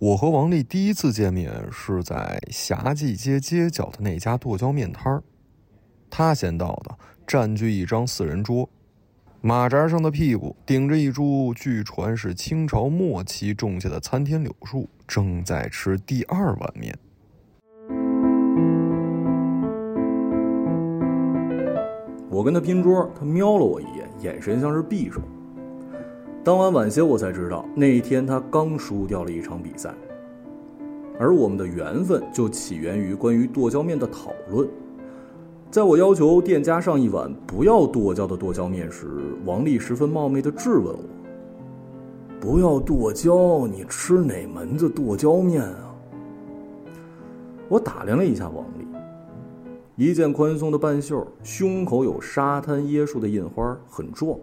我和王丽第一次见面是在霞记街街角的那家剁椒面摊儿。他先到的，占据一张四人桌，马扎上的屁股顶着一株据传是清朝末期种下的参天柳树，正在吃第二碗面。我跟他拼桌，他瞄了我一眼，眼神像是匕首。当晚晚些，我才知道那一天他刚输掉了一场比赛，而我们的缘分就起源于关于剁椒面的讨论。在我要求店家上一碗不要剁椒的剁椒面时，王丽十分冒昧的质问我：“不要剁椒，你吃哪门子剁椒面啊？”我打量了一下王丽，一件宽松的半袖，胸口有沙滩椰树的印花，很壮。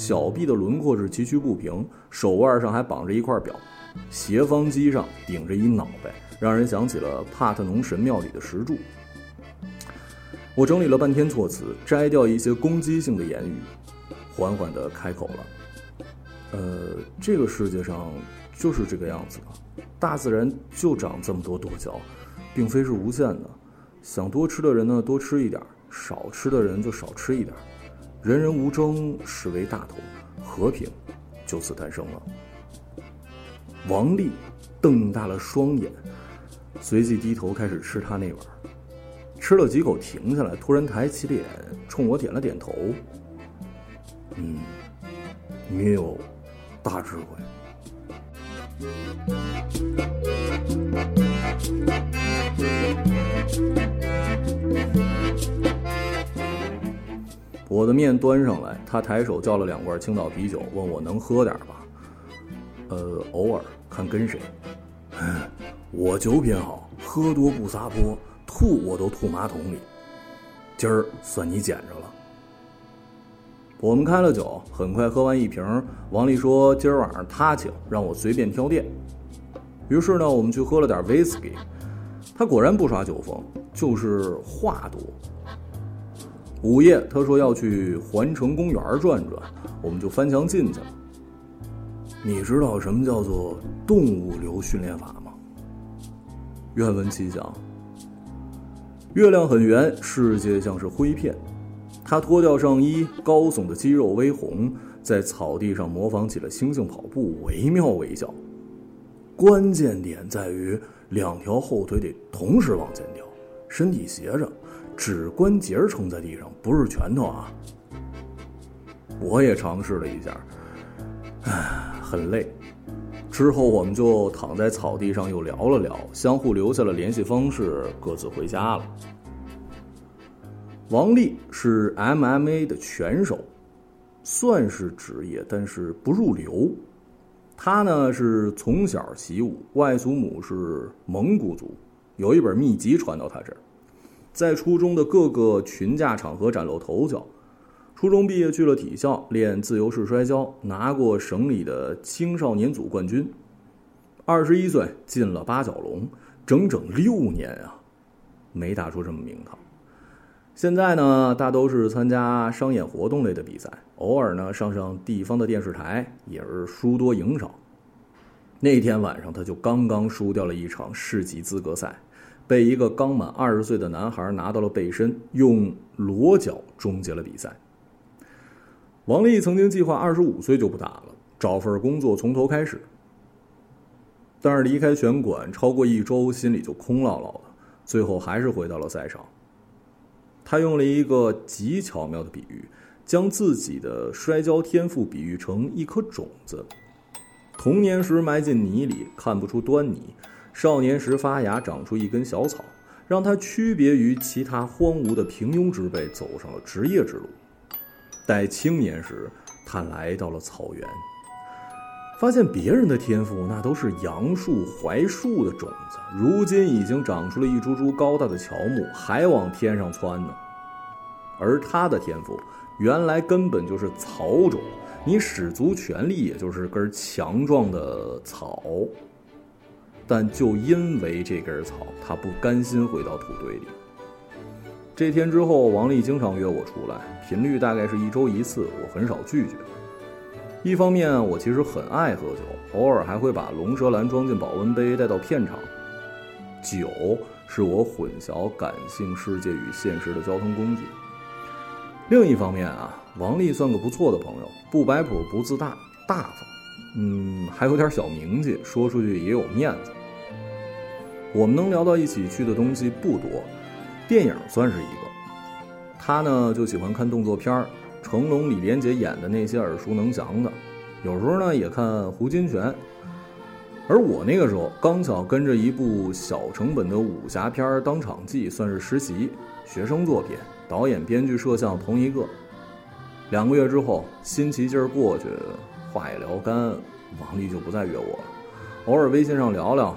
小臂的轮廓是崎岖不平，手腕上还绑着一块表，斜方肌上顶着一脑袋，让人想起了帕特农神庙里的石柱。我整理了半天措辞，摘掉一些攻击性的言语，缓缓地开口了：“呃，这个世界上就是这个样子的，大自然就长这么多剁椒，并非是无限的。想多吃的人呢，多吃一点；少吃的人就少吃一点。”人人无争，是为大同，和平就此诞生了。王丽瞪大了双眼，随即低头开始吃他那碗，吃了几口停下来，突然抬起脸冲我点了点头。嗯，你有大智慧。我的面端上来，他抬手叫了两罐青岛啤酒，问我能喝点吧？呃，偶尔看跟谁。我酒品好，喝多不撒泼，吐我都吐马桶里。今儿算你捡着了。我们开了酒，很快喝完一瓶。王丽说：“今儿晚上他请，让我随便挑店。”于是呢，我们去喝了点威士忌。他果然不耍酒疯，就是话多。午夜，他说要去环城公园转转，我们就翻墙进去了。你知道什么叫做动物流训练法吗？愿闻其详。月亮很圆，世界像是灰片。他脱掉上衣，高耸的肌肉微红，在草地上模仿起了猩猩跑步，惟妙惟肖。关键点在于两条后腿得同时往前跳，身体斜着。指关节撑在地上，不是拳头啊！我也尝试了一下，唉，很累。之后我们就躺在草地上又聊了聊，相互留下了联系方式，各自回家了。王丽是 MMA 的拳手，算是职业，但是不入流。他呢是从小习武，外祖母是蒙古族，有一本秘籍传到他这儿。在初中的各个群架场合崭露头角，初中毕业去了体校练自由式摔跤，拿过省里的青少年组冠军。二十一岁进了八角笼，整整六年啊，没打出什么名堂。现在呢，大都是参加商演活动类的比赛，偶尔呢上上地方的电视台，也是输多赢少。那天晚上，他就刚刚输掉了一场市级资格赛。被一个刚满二十岁的男孩拿到了背身，用裸脚终结了比赛。王丽曾经计划二十五岁就不打了，找份工作从头开始。但是离开拳馆超过一周，心里就空落落的，最后还是回到了赛场。他用了一个极巧妙的比喻，将自己的摔跤天赋比喻成一颗种子，童年时埋进泥里，看不出端倪。少年时发芽，长出一根小草，让他区别于其他荒芜的平庸之辈，走上了职业之路。待青年时，他来到了草原，发现别人的天赋那都是杨树、槐树的种子，如今已经长出了一株株高大的乔木，还往天上窜呢。而他的天赋，原来根本就是草种，你使足全力，也就是根强壮的草。但就因为这根草，他不甘心回到土堆里。这天之后，王丽经常约我出来，频率大概是一周一次，我很少拒绝。一方面，我其实很爱喝酒，偶尔还会把龙舌兰装进保温杯带到片场。酒是我混淆感性世界与现实的交通工具。另一方面啊，王丽算个不错的朋友，不摆谱，不自大，大方，嗯，还有点小名气，说出去也有面子。我们能聊到一起去的东西不多，电影算是一个。他呢就喜欢看动作片儿。成龙、李连杰演的那些耳熟能详的，有时候呢也看胡金铨。而我那个时候刚巧跟着一部小成本的武侠片当场记，算是实习学生作品，导演、编剧、摄像同一个。两个月之后，新奇劲儿过去，话也聊干，王丽就不再约我了。偶尔微信上聊聊，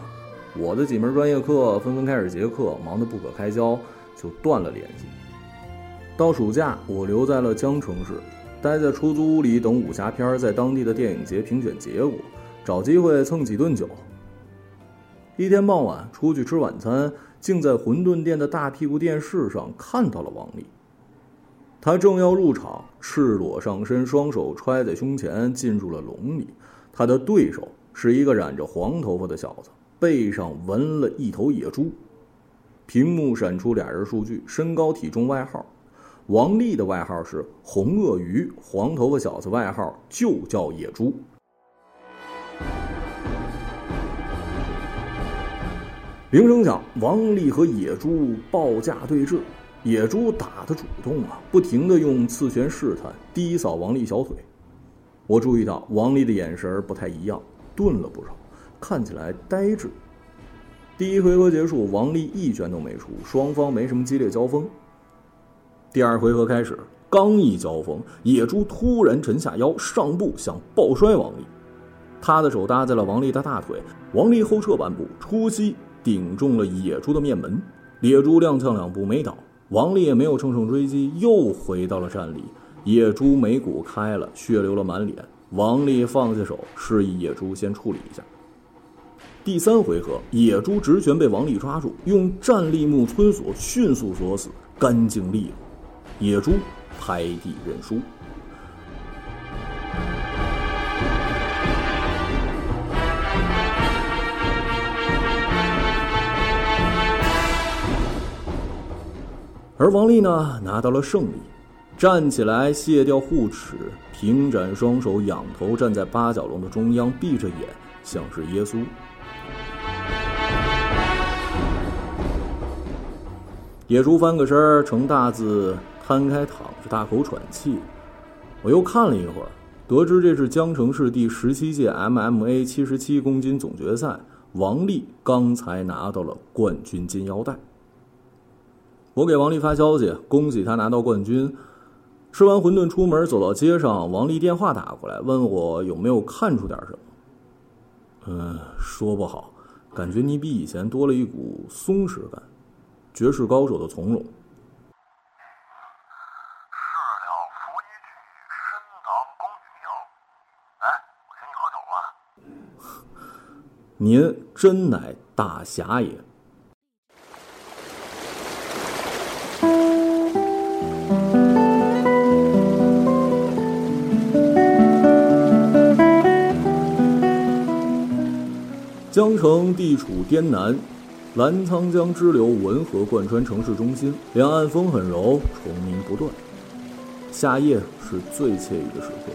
我的几门专业课纷纷开始结课，忙得不可开交，就断了联系。到暑假，我留在了江城市，待在出租屋里等武侠片在当地的电影节评选结果，找机会蹭几顿酒。一天傍晚出去吃晚餐，竟在馄饨店的大屁股电视上看到了王丽。他正要入场，赤裸上身，双手揣在胸前，进入了笼里。他的对手是一个染着黄头发的小子，背上纹了一头野猪。屏幕闪出俩人数据：身高、体重、外号。王丽的外号是红鳄鱼，黄头发小子外号就叫野猪。铃声响，王丽和野猪报价对峙，野猪打的主动啊，不停的用刺拳试探，低扫王丽小腿。我注意到王丽的眼神不太一样，顿了不少，看起来呆滞。第一回合结束，王丽一拳都没出，双方没什么激烈交锋。第二回合开始，刚一交锋，野猪突然沉下腰，上步想抱摔王丽。他的手搭在了王丽的大腿，王丽后撤半步，出膝顶中了野猪的面门。野猪踉跄两步没倒，王丽也没有乘胜追击，又回到了站立。野猪眉骨开了，血流了满脸。王丽放下手，示意野猪先处理一下。第三回合，野猪直拳被王丽抓住，用站立木村锁迅速锁死，干净利落。野猪拍地认输，而王丽呢，拿到了胜利，站起来卸掉护齿，平展双手，仰头站在八角笼的中央，闭着眼，像是耶稣。野猪翻个身儿成大字。摊开躺着，大口喘气。我又看了一会儿，得知这是江城市第十七届 MMA 七十七公斤总决赛，王丽刚才拿到了冠军金腰带。我给王丽发消息，恭喜她拿到冠军。吃完馄饨出门，走到街上，王丽电话打过来，问我有没有看出点什么。嗯，说不好，感觉你比以前多了一股松弛感，绝世高手的从容。您真乃大侠也！江城地处滇南，澜沧江支流文河贯穿城市中心，两岸风很柔，虫鸣不断。夏夜是最惬意的时刻。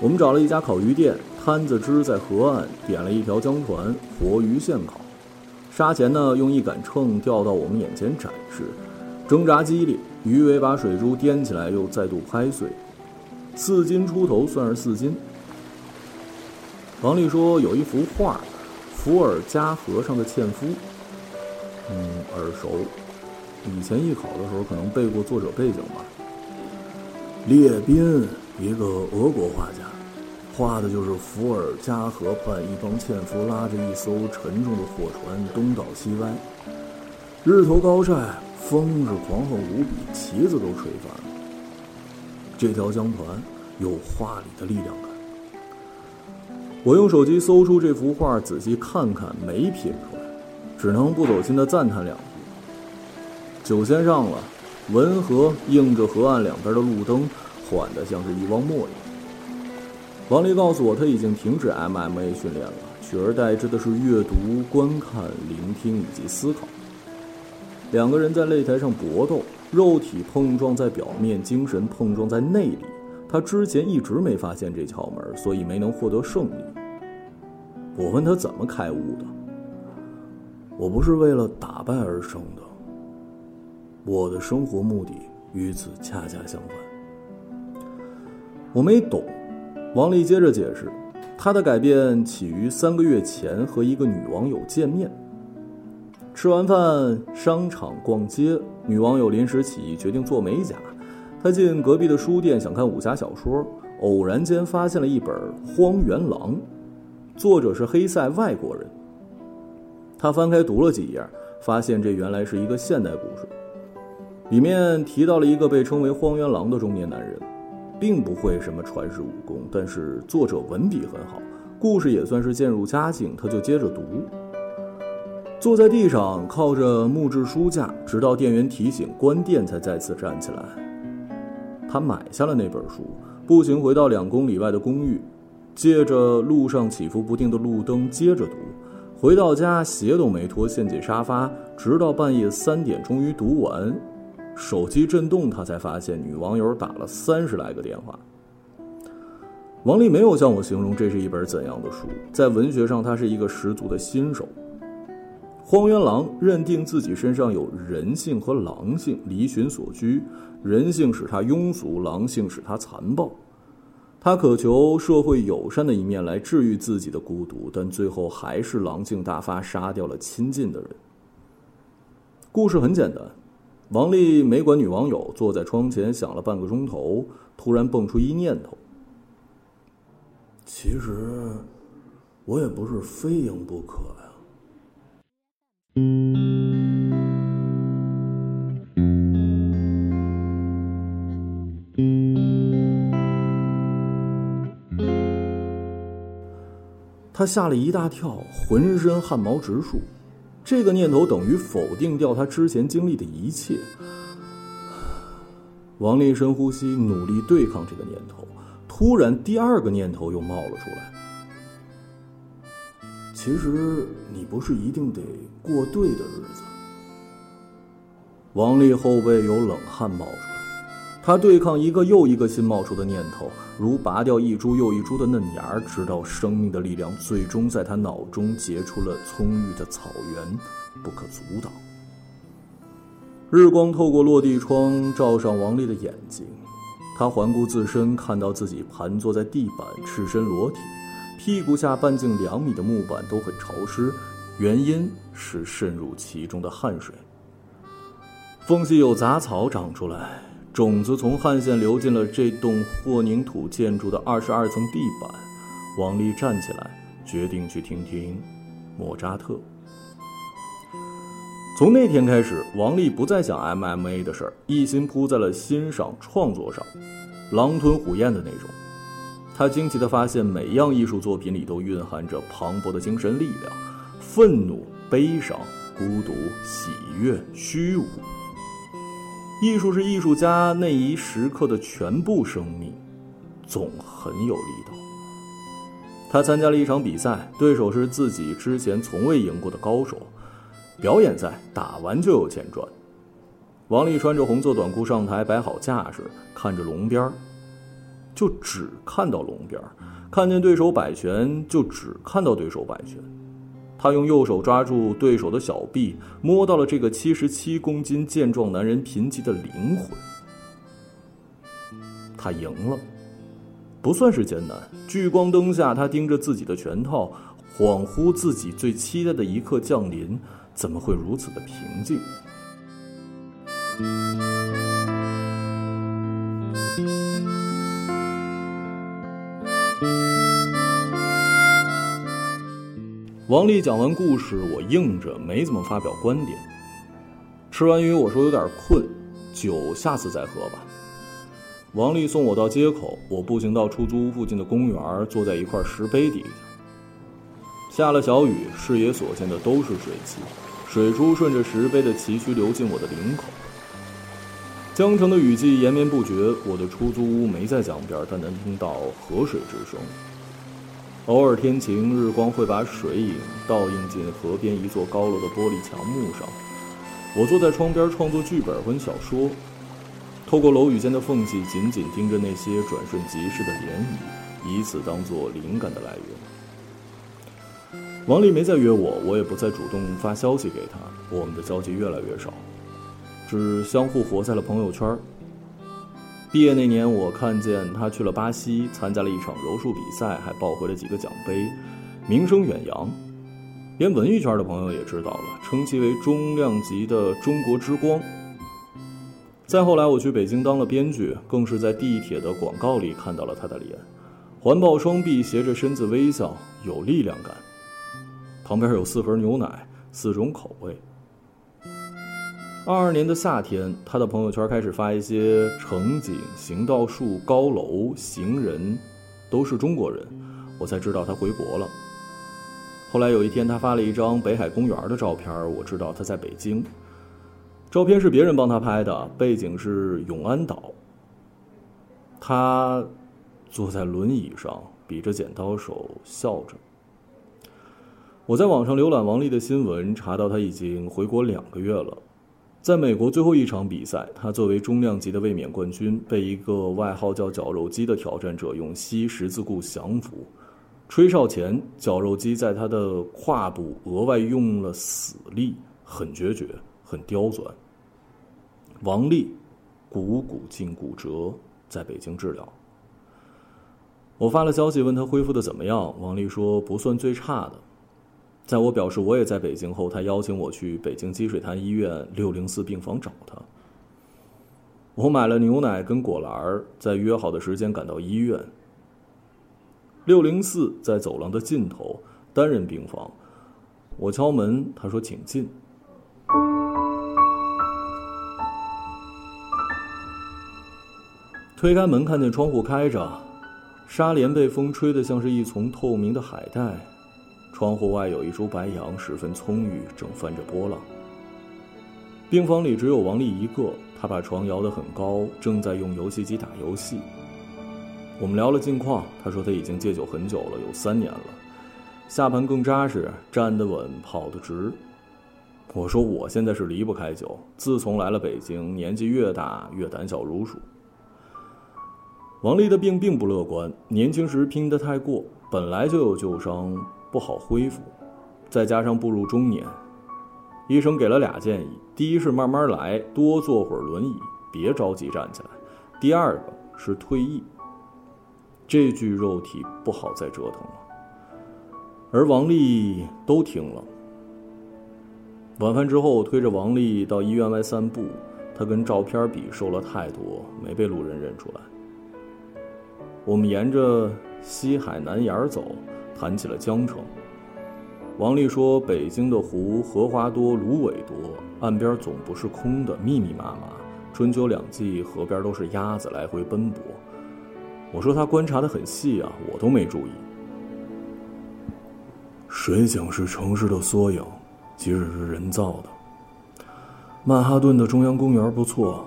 我们找了一家烤鱼店。摊子支在河岸，点了一条江团，活鱼现烤。杀前呢，用一杆秤吊到我们眼前展示。挣扎激烈，鱼尾把水珠颠起来，又再度拍碎。四斤出头算是四斤。王丽说有一幅画，伏尔加河上的纤夫。嗯，耳熟。以前艺考的时候可能背过作者背景吧。列宾，一个俄国画家。画的就是伏尔加河畔一帮纤夫拉着一艘沉重的货船东倒西歪，日头高晒，风是狂横无比，旗子都吹翻了。这条江团有画里的力量感。我用手机搜出这幅画，仔细看看，没品出来，只能不走心的赞叹两句。酒先上了，文河映着河岸两边的路灯，缓得像是一汪墨一样。王丽告诉我，他已经停止 MMA 训练了，取而代之的是阅读、观看、聆听以及思考。两个人在擂台上搏斗，肉体碰撞在表面，精神碰撞在内里。他之前一直没发现这窍门，所以没能获得胜利。我问他怎么开悟的，我不是为了打败而生的，我的生活目的与此恰恰相反。我没懂，王丽接着解释，他的改变起于三个月前和一个女网友见面。吃完饭，商场逛街，女网友临时起意决定做美甲。他进隔壁的书店想看武侠小说，偶然间发现了一本《荒原狼》，作者是黑塞外国人。他翻开读了几页，发现这原来是一个现代故事，里面提到了一个被称为“荒原狼”的中年男人，并不会什么传世武功，但是作者文笔很好，故事也算是渐入佳境，他就接着读。坐在地上，靠着木质书架，直到店员提醒关店，才再次站起来。他买下了那本书，步行回到两公里外的公寓，借着路上起伏不定的路灯接着读。回到家，鞋都没脱，陷进沙发，直到半夜三点，终于读完。手机震动，他才发现女网友打了三十来个电话。王丽没有向我形容这是一本怎样的书，在文学上，他是一个十足的新手。荒原狼认定自己身上有人性和狼性，离群所居。人性使他庸俗，狼性使他残暴。他渴求社会友善的一面来治愈自己的孤独，但最后还是狼性大发，杀掉了亲近的人。故事很简单，王丽没管女网友，坐在窗前想了半个钟头，突然蹦出一念头：其实我也不是非赢不可呀。他吓了一大跳，浑身汗毛直竖。这个念头等于否定掉他之前经历的一切。王丽深呼吸，努力对抗这个念头。突然，第二个念头又冒了出来。其实你不是一定得过对的日子。王丽后背有冷汗冒出来，他对抗一个又一个新冒出的念头，如拔掉一株又一株的嫩芽，直到生命的力量最终在他脑中结出了葱郁的草原，不可阻挡。日光透过落地窗照上王丽的眼睛，他环顾自身，看到自己盘坐在地板，赤身裸体。屁股下半径两米的木板都很潮湿，原因是渗入其中的汗水。缝隙有杂草长出来，种子从汗腺流进了这栋混凝土建筑的二十二层地板。王丽站起来，决定去听听莫扎特。从那天开始，王丽不再想 MMA 的事儿，一心扑在了欣赏创作上，狼吞虎咽的那种。他惊奇地发现，每样艺术作品里都蕴含着磅礴的精神力量，愤怒、悲伤、孤独、喜悦、虚无。艺术是艺术家那一时刻的全部生命，总很有力道。他参加了一场比赛，对手是自己之前从未赢过的高手，表演赛打完就有钱赚。王丽穿着红色短裤上台，摆好架势，看着龙边儿。就只看到龙边儿看见对手摆拳，就只看到对手摆拳。他用右手抓住对手的小臂，摸到了这个七十七公斤健壮男人贫瘠的灵魂。他赢了，不算是艰难。聚光灯下，他盯着自己的拳套，恍惚自己最期待的一刻降临，怎么会如此的平静？王丽讲完故事，我硬着，没怎么发表观点。吃完鱼，我说有点困，酒下次再喝吧。王丽送我到街口，我步行到出租屋附近的公园，坐在一块石碑底下。下了小雨，视野所见的都是水汽，水珠顺着石碑的崎岖流进我的领口。江城的雨季延绵不绝，我的出租屋没在江边，但能听到河水之声。偶尔天晴，日光会把水影倒映进河边一座高楼的玻璃墙幕上。我坐在窗边创作剧本和小说，透过楼宇间的缝隙，紧紧盯着那些转瞬即逝的涟漪，以此当做灵感的来源。王丽没再约我，我也不再主动发消息给她，我们的交集越来越少，只相互活在了朋友圈。毕业那年，我看见他去了巴西，参加了一场柔术比赛，还抱回了几个奖杯，名声远扬。连文艺圈的朋友也知道了，称其为中量级的中国之光。再后来，我去北京当了编剧，更是在地铁的广告里看到了他的脸，环抱双臂，斜着身子微笑，有力量感。旁边有四盒牛奶，四种口味。二二年的夏天，他的朋友圈开始发一些城景、行道树、高楼、行人，都是中国人，我才知道他回国了。后来有一天，他发了一张北海公园的照片，我知道他在北京。照片是别人帮他拍的，背景是永安岛。他坐在轮椅上，比着剪刀手，笑着。我在网上浏览王丽的新闻，查到他已经回国两个月了。在美国最后一场比赛，他作为中量级的卫冕冠军，被一个外号叫“绞肉机”的挑战者用膝十字固降服。吹哨前，绞肉机在他的胯部额外用了死力，很决绝，很刁钻。王丽股骨颈骨折，在北京治疗。我发了消息问他恢复的怎么样，王丽说不算最差的。在我表示我也在北京后，他邀请我去北京积水潭医院六零四病房找他。我买了牛奶跟果篮，在约好的时间赶到医院。六零四在走廊的尽头，单人病房。我敲门，他说：“请进。”推开门，看见窗户开着，纱帘被风吹得像是一丛透明的海带。窗户外有一株白杨，十分葱郁，正翻着波浪。病房里只有王丽一个，她把床摇得很高，正在用游戏机打游戏。我们聊了近况，她说她已经戒酒很久了，有三年了，下盘更扎实，站得稳，跑得直。我说我现在是离不开酒，自从来了北京，年纪越大越胆小如鼠。王丽的病并不乐观，年轻时拼得太过，本来就有旧伤。不好恢复，再加上步入中年，医生给了俩建议：第一是慢慢来，多坐会儿轮椅，别着急站起来；第二个是退役。这具肉体不好再折腾了。而王丽都听了。晚饭之后，推着王丽到医院外散步，她跟照片比瘦了太多，没被路人认出来。我们沿着西海南沿走。谈起了江城，王丽说：“北京的湖荷花多，芦苇多，岸边总不是空的，密密麻麻。春秋两季，河边都是鸭子来回奔波。”我说：“他观察的很细啊，我都没注意。水井是城市的缩影，即使是人造的。曼哈顿的中央公园不错，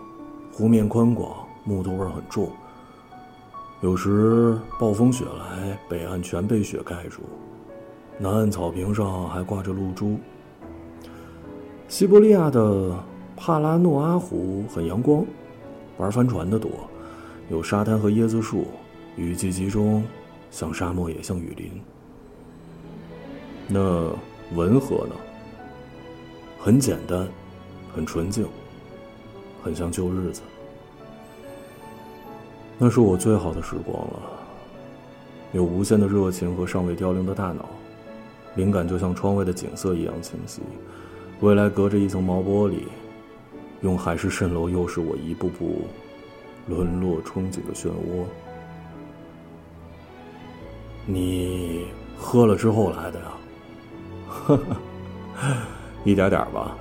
湖面宽广，木头味很重。”有时暴风雪来，北岸全被雪盖住，南岸草坪上还挂着露珠。西伯利亚的帕拉诺阿湖很阳光，玩帆船的多，有沙滩和椰子树，雨季集中，像沙漠也像雨林。那文和呢？很简单，很纯净，很像旧日子。那是我最好的时光了，有无限的热情和尚未凋零的大脑，灵感就像窗外的景色一样清晰，未来隔着一层毛玻璃，用海市蜃楼诱使我一步步沦落憧憬的漩涡。你喝了之后来的呀？呵呵，一点点吧。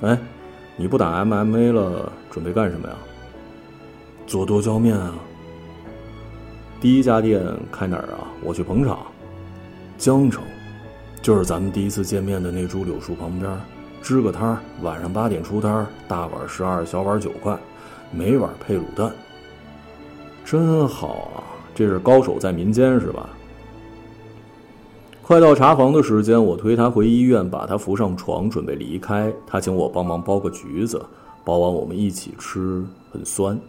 哎，你不打 MMA 了，准备干什么呀？做剁椒面啊！第一家店开哪儿啊？我去捧场。江城，就是咱们第一次见面的那株柳树旁边。支个摊儿，晚上八点出摊儿，大碗十二，小碗九块，每碗配卤蛋。真好啊！这是高手在民间是吧？快到查房的时间，我推他回医院，把他扶上床，准备离开。他请我帮忙剥个橘子，剥完我们一起吃，很酸。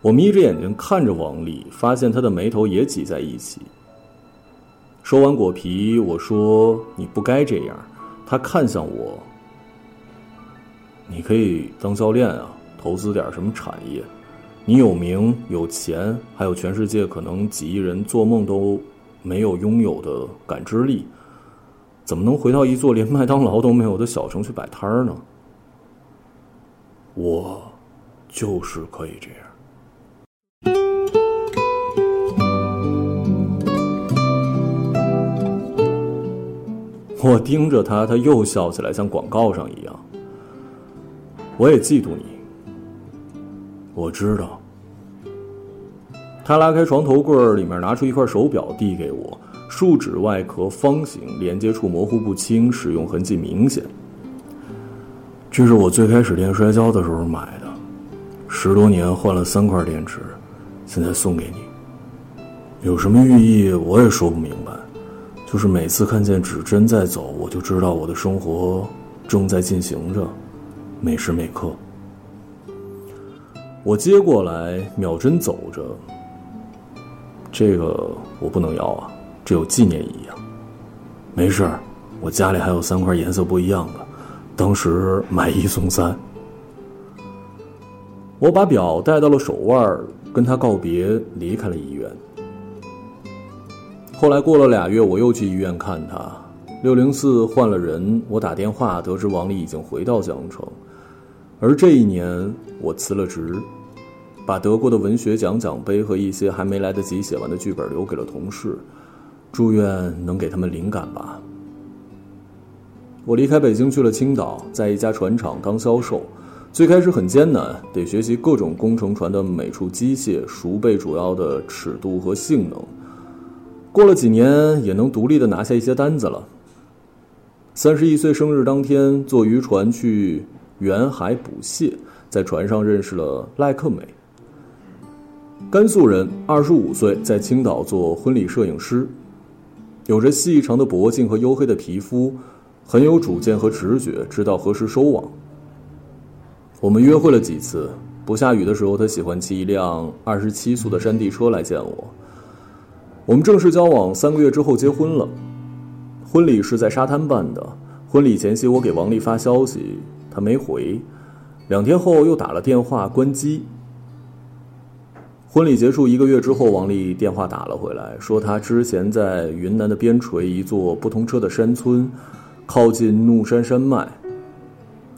我眯着眼睛看着王丽，发现她的眉头也挤在一起。收完果皮，我说：“你不该这样。”他看向我：“你可以当教练啊，投资点什么产业？你有名有钱，还有全世界可能几亿人做梦都没有拥有的感知力，怎么能回到一座连麦当劳都没有的小城去摆摊儿呢？”我就是可以这样。我盯着他，他又笑起来，像广告上一样。我也嫉妒你。我知道。他拉开床头柜，里面拿出一块手表递给我，树脂外壳方形，连接处模糊不清，使用痕迹明显。这是我最开始练摔跤的时候买的，十多年换了三块电池，现在送给你。有什么寓意，我也说不明白。就是每次看见指针在走，我就知道我的生活正在进行着，每时每刻。我接过来，秒针走着。这个我不能要啊，这有纪念意义啊。没事儿，我家里还有三块颜色不一样的，当时买一送三。我把表戴到了手腕，跟他告别，离开了医院。后来过了俩月，我又去医院看他。六零四换了人，我打电话得知王丽已经回到江城。而这一年，我辞了职，把德国的文学奖奖杯和一些还没来得及写完的剧本留给了同事，祝愿能给他们灵感吧。我离开北京去了青岛，在一家船厂当销售。最开始很艰难，得学习各种工程船的每处机械，熟背主要的尺度和性能。过了几年，也能独立的拿下一些单子了。三十一岁生日当天，坐渔船去远海捕蟹，在船上认识了赖克美。甘肃人，二十五岁，在青岛做婚礼摄影师，有着细长的脖颈和黝黑的皮肤，很有主见和直觉，知道何时收网。我们约会了几次，不下雨的时候，他喜欢骑一辆二十七速的山地车来见我。我们正式交往三个月之后结婚了，婚礼是在沙滩办的。婚礼前夕，我给王丽发消息，她没回。两天后又打了电话，关机。婚礼结束一个月之后，王丽电话打了回来，说她之前在云南的边陲一座不通车的山村，靠近怒山山脉。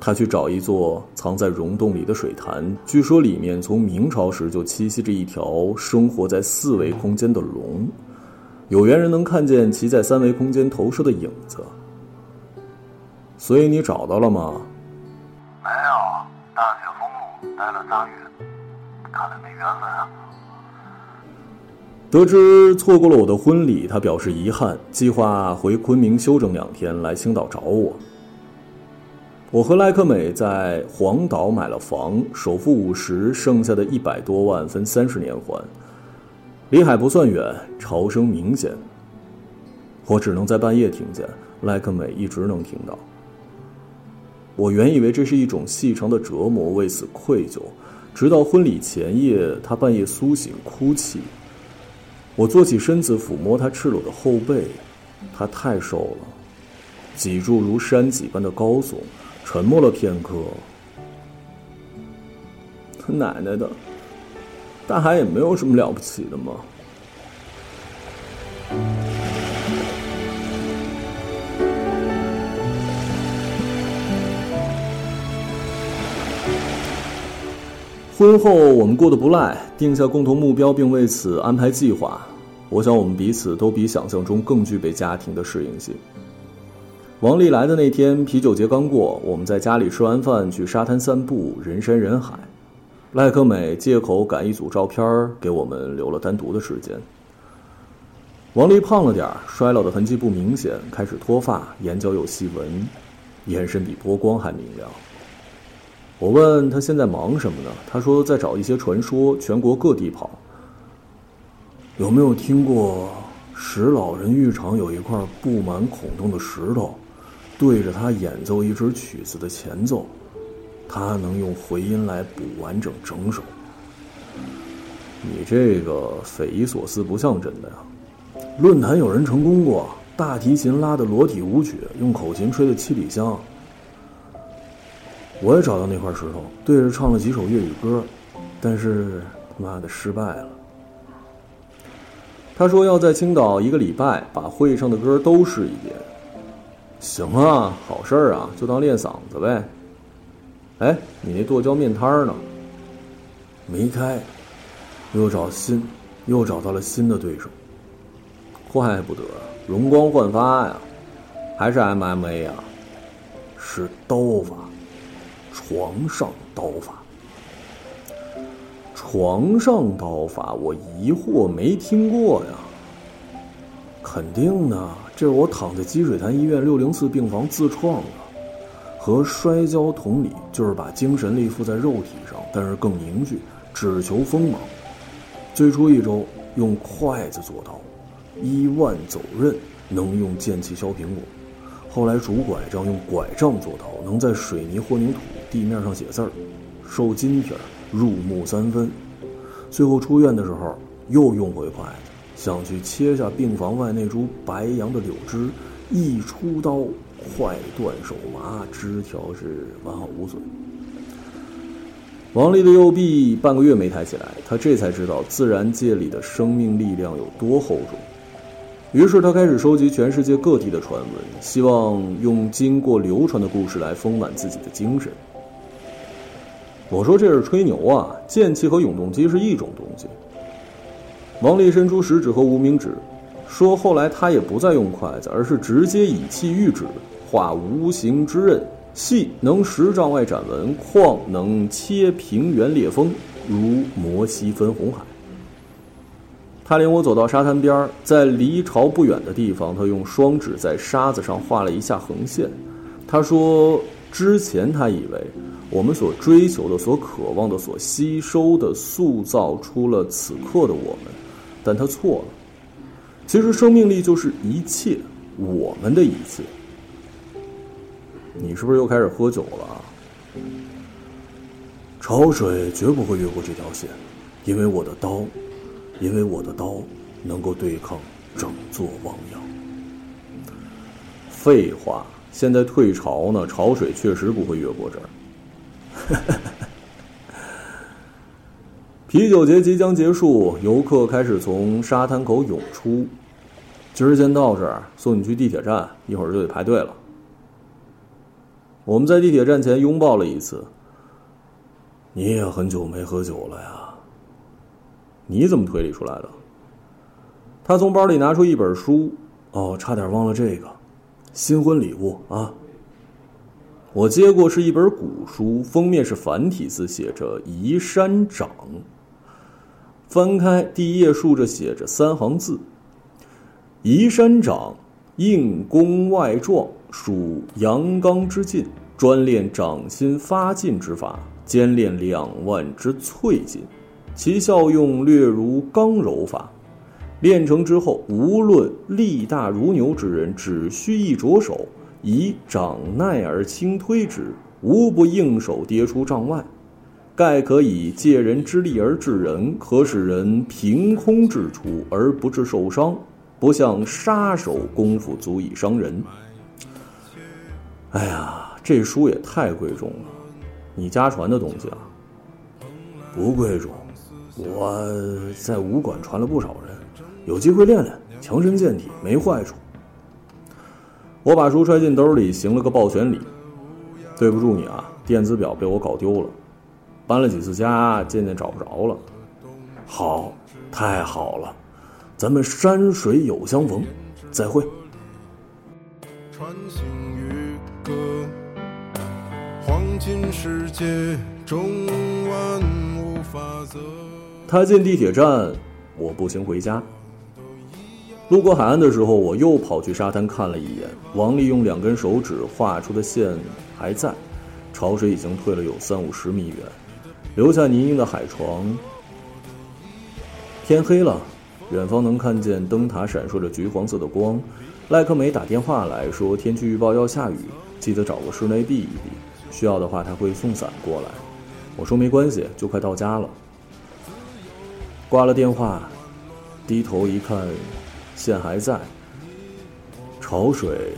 她去找一座藏在溶洞里的水潭，据说里面从明朝时就栖息着一条生活在四维空间的龙，有缘人能看见其在三维空间投射的影子。所以你找到了吗？没有，大雪封路，待了仨月，看来没缘分啊。得知错过了我的婚礼，他表示遗憾，计划回昆明休整两天，来青岛找我。我和赖克美在黄岛买了房，首付五十，剩下的一百多万分三十年还。离海不算远，潮声明显。我只能在半夜听见，赖克美一直能听到。我原以为这是一种细长的折磨，为此愧疚。直到婚礼前夜，他半夜苏醒哭泣。我坐起身子抚摸他赤裸的后背，他太瘦了，脊柱如山脊般的高耸。沉默了片刻，他奶奶的，大海也没有什么了不起的嘛。婚后我们过得不赖，定下共同目标，并为此安排计划。我想我们彼此都比想象中更具备家庭的适应性。王丽来的那天，啤酒节刚过，我们在家里吃完饭，去沙滩散步，人山人海。赖克美借口赶一组照片，给我们留了单独的时间。王丽胖了点衰老的痕迹不明显，开始脱发，眼角有细纹。眼神比波光还明亮。我问他现在忙什么呢？他说在找一些传说，全国各地跑。有没有听过石老人浴场有一块布满孔洞的石头，对着他演奏一支曲子的前奏，他能用回音来补完整整首。你这个匪夷所思，不像真的呀！论坛有人成功过，大提琴拉的裸体舞曲，用口琴吹的七里香。我也找到那块石头，对着唱了几首粤语歌，但是他妈的失败了。他说要在青岛一个礼拜把会上的歌都试一遍。行啊，好事儿啊，就当练嗓子呗。哎，你那剁椒面摊呢？没开，又找新，又找到了新的对手。怪不得，容光焕发呀，还是 MMA 呀，是刀法。床上刀法，床上刀法，我疑惑没听过呀。肯定的，这是我躺在积水潭医院六零四病房自创的，和摔跤同理，就是把精神力附在肉体上，但是更凝聚，只求锋芒。最初一周用筷子做刀，一万走刃，能用剑气削苹果。后来拄拐杖，用拐杖做刀，能在水泥混凝土地面上写字儿，瘦金帖入木三分。最后出院的时候，又用回筷子，想去切下病房外那株白杨的柳枝，一出刀，快断手麻，枝条是完好无损。王丽的右臂半个月没抬起来，他这才知道自然界里的生命力量有多厚重。于是他开始收集全世界各地的传闻，希望用经过流传的故事来丰满自己的精神。我说这是吹牛啊！剑气和永动机是一种东西。王丽伸出食指和无名指，说：“后来他也不再用筷子，而是直接以气喻指，画无形之刃，细能十丈外展纹，旷能切平原裂峰，如摩西分红海。”他领我走到沙滩边在离巢不远的地方，他用双指在沙子上画了一下横线。他说：“之前他以为我们所追求的、所渴望的、所吸收的，塑造出了此刻的我们，但他错了。其实生命力就是一切，我们的一切。你是不是又开始喝酒了？潮水绝不会越过这条线，因为我的刀。”因为我的刀能够对抗整座汪洋。废话，现在退潮呢，潮水确实不会越过这儿。啤酒节即将结束，游客开始从沙滩口涌出。今儿先到这儿，送你去地铁站，一会儿就得排队了。我们在地铁站前拥抱了一次。你也很久没喝酒了呀。你怎么推理出来的？他从包里拿出一本书，哦，差点忘了这个，新婚礼物啊！我接过是一本古书，封面是繁体字，写着“移山长”。翻开第一页，竖着写着三行字：“移山掌，应功外壮，属阳刚之劲，专练掌心发劲之法，兼练两腕之淬劲。”其效用略如刚柔法，练成之后，无论力大如牛之人，只需一着手，以掌耐而轻推之，无不应手跌出帐外。盖可以借人之力而治人，可使人凭空治出而不致受伤，不像杀手功夫足以伤人。哎呀，这书也太贵重了，你家传的东西啊？不贵重。我在武馆传了不少人，有机会练练，强身健体没坏处。我把书揣进兜里，行了个抱拳礼。对不住你啊，电子表被我搞丢了，搬了几次家，渐渐找不着了。好，太好了，咱们山水有相逢，再会。穿行于歌，黄金世界中万物法则。他进地铁站，我步行回家。路过海岸的时候，我又跑去沙滩看了一眼。王丽用两根手指画出的线还在，潮水已经退了有三五十米远，留下泥泞的海床。天黑了，远方能看见灯塔闪烁着橘黄色的光。赖克梅打电话来说天气预报要下雨，记得找个室内避一避，需要的话他会送伞过来。我说没关系，就快到家了。挂了电话，低头一看。线还在，潮水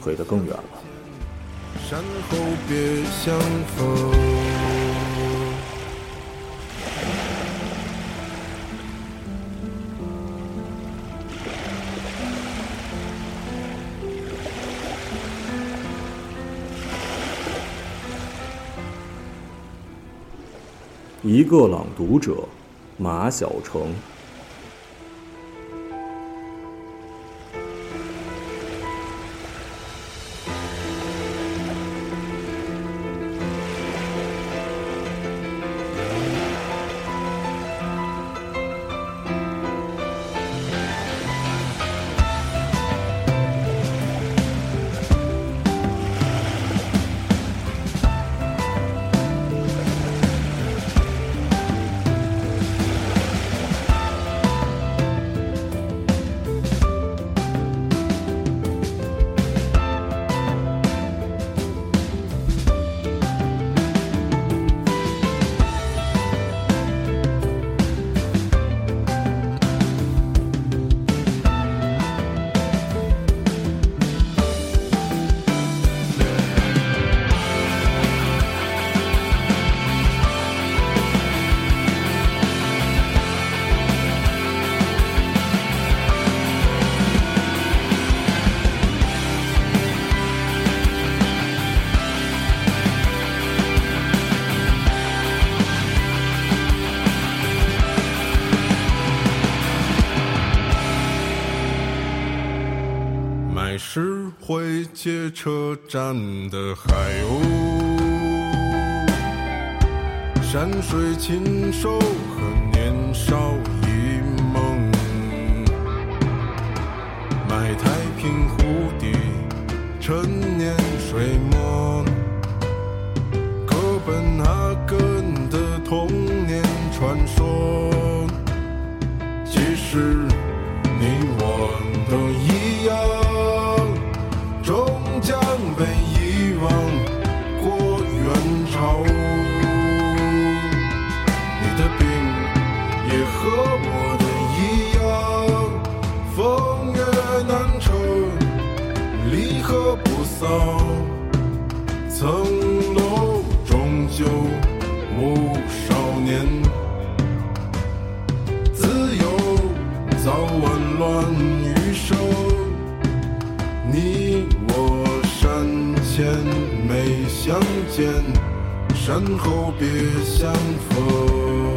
退得更远了。山后别相逢。一个朗读者，马晓成。车站的海鸥，山水禽兽和年少一梦，卖太平湖的陈年水墨，哥本哈根的童年传说，其实你我都一样。层楼终究误少年，自由早晚乱余生，你我山前没相见，山后别相逢。